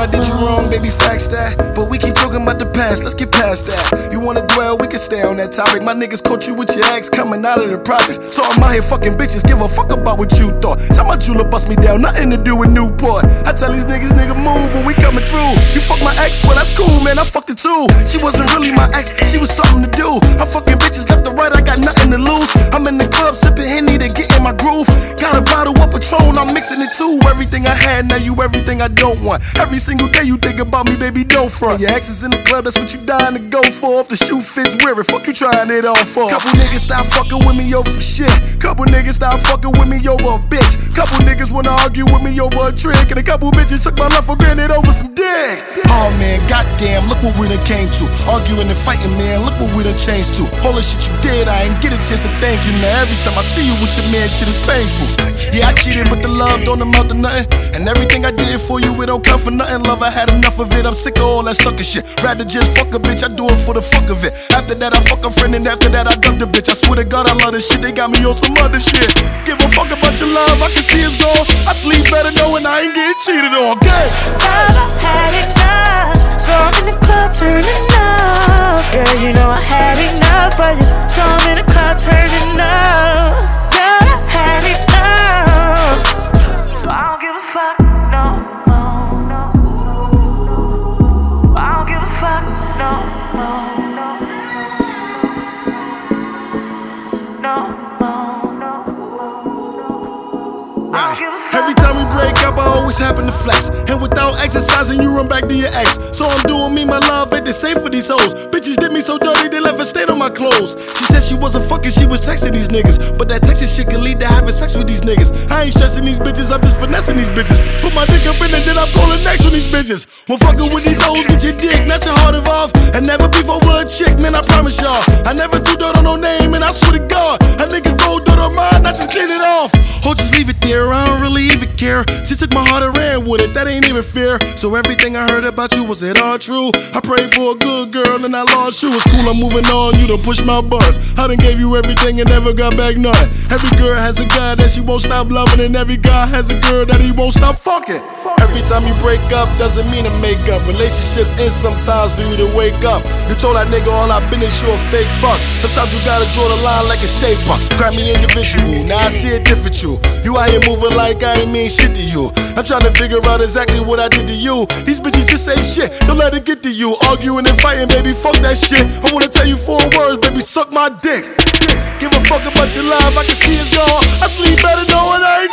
I did you wrong, baby, facts that. But we keep talking about the past, let's get past that. You wanna dwell, we can stay on that topic. My niggas caught you with your ex coming out of the projects. So I'm out here fucking bitches, give a fuck about what you thought. Tell my jeweler bust me down, nothing to do with Newport. I tell these niggas, nigga, move when we coming through. You fuck my ex, well, that's cool, man, I fucked it too. She wasn't really my ex, she was something to do. I'm fucking bitches left to right, I got nothing to lose. I'm in the club sipping Henny to get in my groove. Got a bottle of Patron, I'm too. Everything I had, now you everything I don't want. Every single day you think about me, baby, don't front. Your ex is in the club, that's what you dying to go for. If the shoe fits, wear it. Fuck you trying it on for. Couple niggas stop fucking with me over some shit. Couple niggas stop fucking with me over a bitch. Couple niggas wanna argue with me over a trick. And a couple bitches took my love for granted over some dick. Oh man, goddamn, look what we done came to. Arguing and fighting, man, look what we done changed to. All the shit you did, I ain't get a chance to thank you. Now every time I see you with your man, shit is painful. Yeah, I cheated, but the love don't to nothing. And everything I did for you, it don't come for nothing. Love, I had enough of it. I'm sick of all that sucker shit. Rather just fuck a bitch, I do it for the fuck of it. After that, I fuck a friend, and after that, I dump the bitch. I swear to God, I love this shit. They got me on some other shit. Give a fuck about your love, I can see it's gone. I sleep better knowing I ain't getting cheated on. Thought I had enough. No. No. I don't give a fuck. Every time we break up, I always happen to flex. And without exercising, you run back to your ex. So I'm doing me, my love, ain't the same for these hoes. Bitches did me so dirty, my clothes. She said she wasn't fucking, she was texting these niggas. But that texting shit can lead to having sex with these niggas. I ain't stressing these bitches, I'm just finessing these bitches. Put my dick up in it, then I'm calling next on these bitches. When fucking with these hoes, get your dick, not your heart involved. And never beef over a chick, man, I promise y'all. I never threw dirt on no name, and I swear to God, a nigga throw dirt on mine, I just clean it off. Or just leave it there, I don't really care. She took my heart and ran with it, that ain't even fair. So everything I heard about you, was it all true? I prayed for a good girl and I lost you. It's cool, I'm moving on, you done pushed my buttons. I done gave you everything and never got back none. Every girl has a guy that she won't stop loving, and every guy has a girl that he won't stop fucking. Every time you break up, doesn't mean to make up. Relationships end sometimes for you to wake up. You told that nigga all I've been is you a fake fuck. Sometimes you gotta draw the line like a shaper. Grab me individual, now I see it different you. You out here moving like I ain't mean shit to you. I'm trying to figure out exactly what I did to you. These bitches just say shit, don't let it get to you. Arguing and fighting, baby, fuck that shit. I wanna tell you four words, baby, suck my dick. Give a fuck about your love, I can see it's gone. I sleep better knowing I ain't